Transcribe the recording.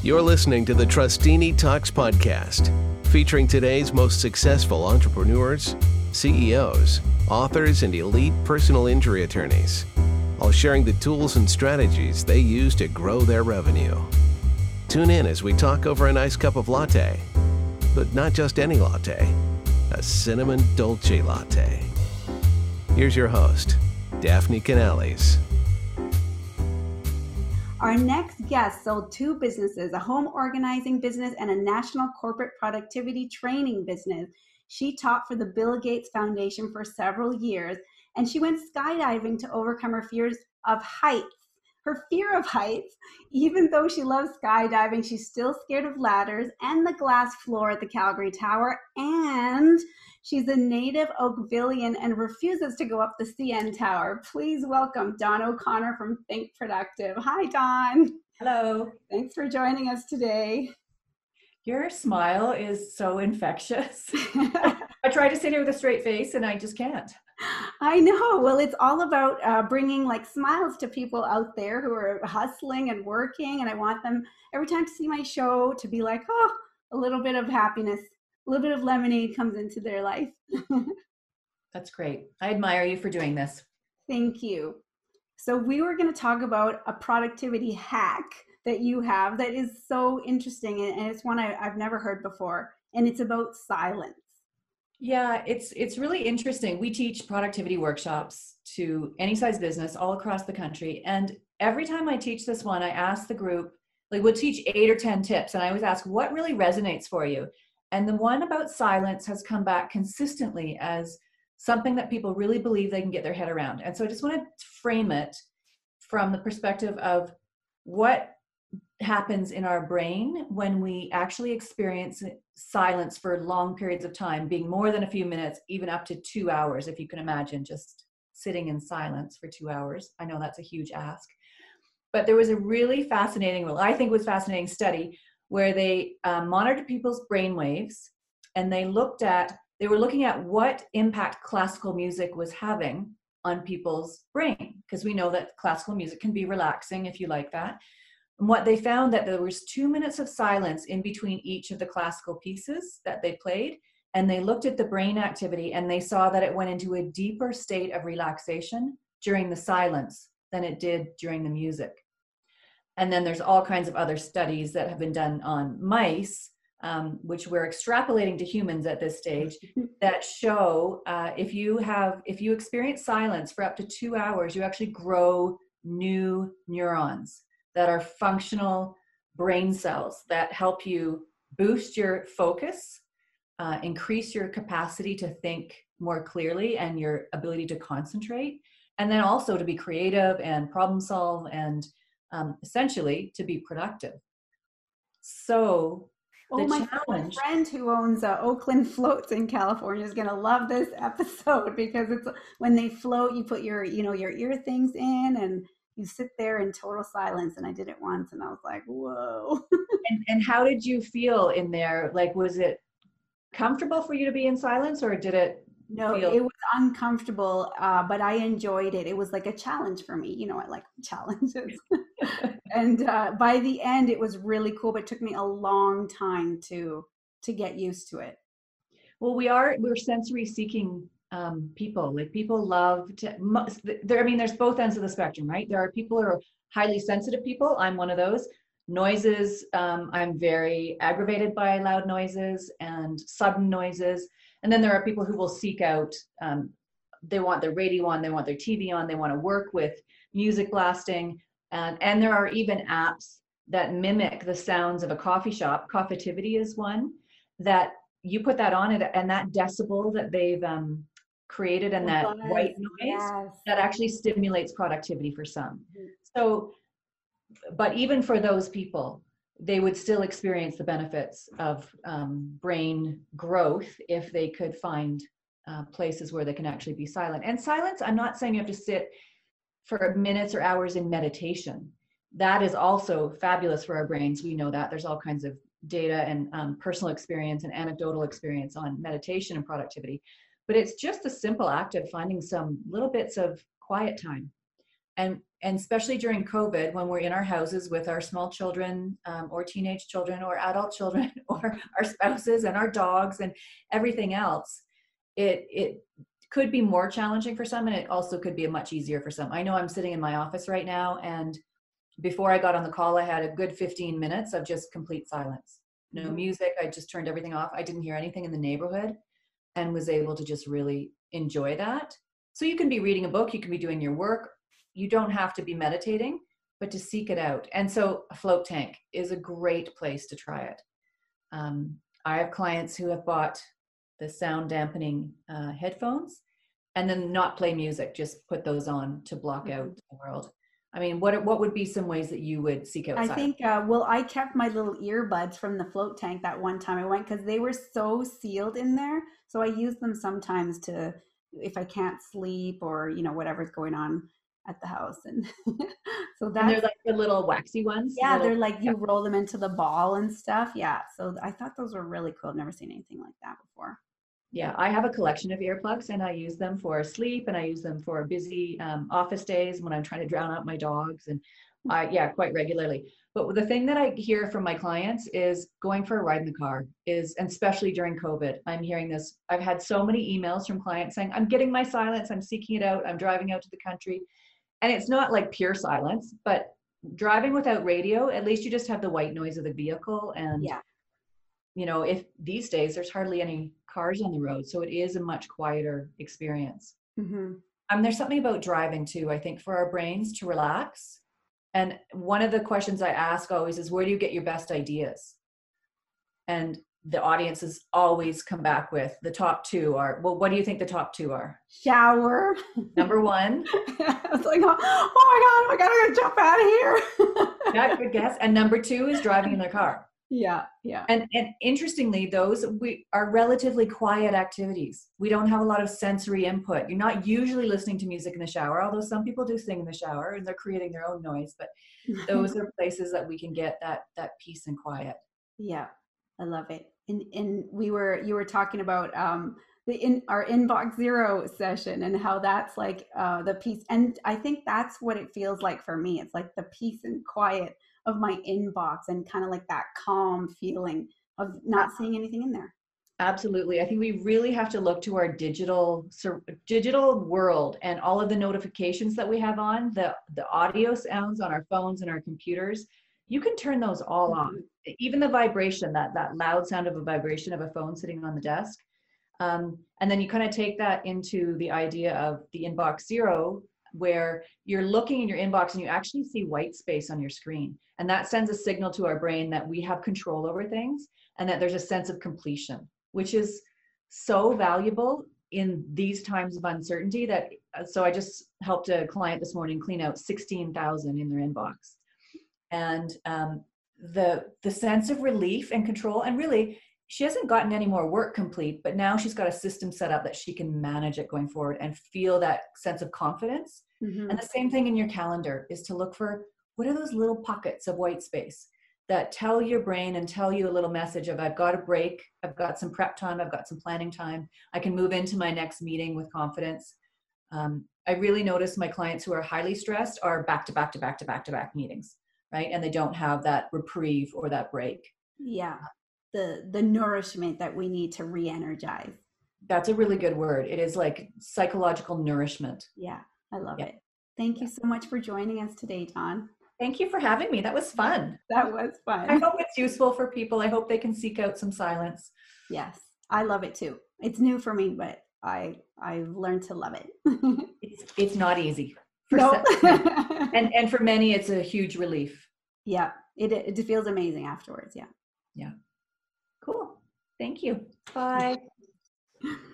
You're listening to the Trustini Talks podcast, featuring today's most successful entrepreneurs, CEOs, authors, and elite personal injury attorneys, all sharing the tools and strategies they use to grow their revenue. Tune in as we talk over a nice cup of latte, but not just any latte, a cinnamon dolce latte. Here's your host, Daphne Canales. Our next guest sold two businesses a home organizing business and a national corporate productivity training business. She taught for the Bill Gates Foundation for several years, and she went skydiving to overcome her fears of heights. Her fear of heights, even though she loves skydiving, she's still scared of ladders and the glass floor at the Calgary Tower. And she's a native Oakvillian and refuses to go up the CN Tower. Please welcome Dawn O'Connor from Think Productive. Hi, Dawn. Hello. Thanks for joining us today. Your smile is so infectious. I try to sit here with a straight face and I just can't. I know. Well, it's all about uh, bringing like smiles to people out there who are hustling and working. And I want them every time to see my show to be like, oh, a little bit of happiness, a little bit of lemonade comes into their life. That's great. I admire you for doing this. Thank you. So, we were going to talk about a productivity hack that you have that is so interesting. And it's one I, I've never heard before. And it's about silence. Yeah, it's it's really interesting. We teach productivity workshops to any size business all across the country, and every time I teach this one, I ask the group, like we'll teach 8 or 10 tips and I always ask what really resonates for you. And the one about silence has come back consistently as something that people really believe they can get their head around. And so I just want to frame it from the perspective of what happens in our brain when we actually experience silence for long periods of time, being more than a few minutes, even up to two hours, if you can imagine just sitting in silence for two hours. I know that's a huge ask. But there was a really fascinating, well, I think was fascinating study where they um, monitored people's brain waves and they looked at, they were looking at what impact classical music was having on people's brain because we know that classical music can be relaxing if you like that and what they found that there was two minutes of silence in between each of the classical pieces that they played. And they looked at the brain activity and they saw that it went into a deeper state of relaxation during the silence than it did during the music. And then there's all kinds of other studies that have been done on mice, um, which we're extrapolating to humans at this stage, that show uh, if you have if you experience silence for up to two hours, you actually grow new neurons that are functional brain cells that help you boost your focus, uh, increase your capacity to think more clearly and your ability to concentrate, and then also to be creative and problem solve and um, essentially to be productive. So, Oh, my challenge. friend who owns uh, Oakland Floats in California is going to love this episode because it's when they float, you put your, you know, your ear things in and you sit there in total silence and i did it once and i was like whoa. And, and how did you feel in there? Like was it comfortable for you to be in silence or did it no feel- it was uncomfortable uh, but i enjoyed it. It was like a challenge for me. You know i like challenges. And uh, by the end it was really cool but it took me a long time to to get used to it. Well we are we're sensory seeking um, people. Like people love to. There, I mean, there's both ends of the spectrum, right? There are people who are highly sensitive people. I'm one of those. Noises. Um, I'm very aggravated by loud noises and sudden noises. And then there are people who will seek out. Um, they want their radio on. They want their TV on. They want to work with music blasting. And and there are even apps that mimic the sounds of a coffee shop. Coffitivity is one that you put that on it and that decibel that they've um, created and that white noise yes. that actually stimulates productivity for some. Mm-hmm. So, but even for those people, they would still experience the benefits of um, brain growth if they could find uh, places where they can actually be silent. And silence, I'm not saying you have to sit for minutes or hours in meditation. That is also fabulous for our brains. We know that. There's all kinds of data and um, personal experience and anecdotal experience on meditation and productivity but it's just a simple act of finding some little bits of quiet time. And and especially during covid when we're in our houses with our small children um, or teenage children or adult children or our spouses and our dogs and everything else it it could be more challenging for some and it also could be a much easier for some. I know i'm sitting in my office right now and before i got on the call i had a good 15 minutes of just complete silence. No mm-hmm. music i just turned everything off. I didn't hear anything in the neighborhood and was able to just really enjoy that. So you can be reading a book you can be doing your work you don't have to be meditating but to seek it out. And so a float tank is a great place to try it. Um, i have clients who have bought the sound dampening uh, headphones and then not play music just put those on to block mm-hmm. out the world i mean what what would be some ways that you would seek out i think uh, well i kept my little earbuds from the float tank that one time i went because they were so sealed in there. So i use them sometimes to if i can't sleep or you know whatever's going on at the house. And so that they're like the little waxy ones yeah little, they're like you roll them into the ball and stuff. Yeah so i thought those were really cool. I've never seen anything like that before yeah, I have a collection of earplugs and I use them for sleep and I use them for busy um, office days when I'm trying to drown out my dogs and I, yeah, quite regularly. But the thing that I hear from my clients is going for a ride in the car is, and especially during COVID, I'm hearing this. I've had so many emails from clients saying, I'm getting my silence, I'm seeking it out, I'm driving out to the country. And it's not like pure silence, but driving without radio, at least you just have the white noise of the vehicle. And, yeah. You know, if these days there's hardly any cars on the road. So it is a much quieter experience. Mm-hmm. Um, there's something about driving too, I think, for our brains to relax. And one of the questions I ask always is, where do you get your best ideas? And the audiences always come back with the top two are, well, what do you think the top two are? Shower. Number one. it's like, oh, my God, I gotta jump out of here. yeah, good guess. And number two is driving in their car yeah yeah. And and interestingly those we are relatively quiet activities. We don't have a lot of sensory input. You're not usually listening to music in the shower although some people do sing in the shower and they're creating their own noise but those are places that we can get that that peace and quiet. Yeah i love it. And and we were you were talking about um the in our inbox zero session and how that's like uh the peace and i think that's what it feels like for me. It's like the peace and quiet of my inbox and kind of like that calm feeling of not seeing anything in there. Absolutely i think we really have to look to our digital digital world and all of the notifications that we have on the the audio sounds on our phones and our computers. You can turn those all mm-hmm. on even the vibration that that loud sound of a vibration of a phone sitting on the desk. Um, and then you kind of take that into the idea of the inbox zero where you're looking in your inbox and you actually see white space on your screen. And that sends a signal to our brain that we have control over things and that there's a sense of completion, which is so valuable in these times of uncertainty that uh, so I just helped a client this morning clean out 16,000 in their inbox. And um, the the sense of relief and control and really she hasn't gotten any more work complete, but now she's got a system set up that she can manage it going forward and feel that sense of confidence. Mm-hmm. And the same thing in your calendar is to look for what are those little pockets of white space that tell your brain and tell you a little message of I've got a break, I've got some prep time, I've got some planning time, I can move into my next meeting with confidence. Um, I really notice my clients who are highly stressed are back to back to back to back to back meetings, right? And they don't have that reprieve or that break. Yeah the the nourishment that we need to re-energize. That's a really good word. It is like psychological nourishment. Yeah i love yeah. it. Thank you so much for joining us today Dawn. Thank you for having me. That was fun. That was fun. I hope it's useful for people. I hope they can seek out some silence. Yes i love it too. It's new for me but i i've learned to love it. It's it's not easy. For nope. and and for many it's a huge relief. Yeah it it feels amazing afterwards yeah. Yeah. Thank you. Bye.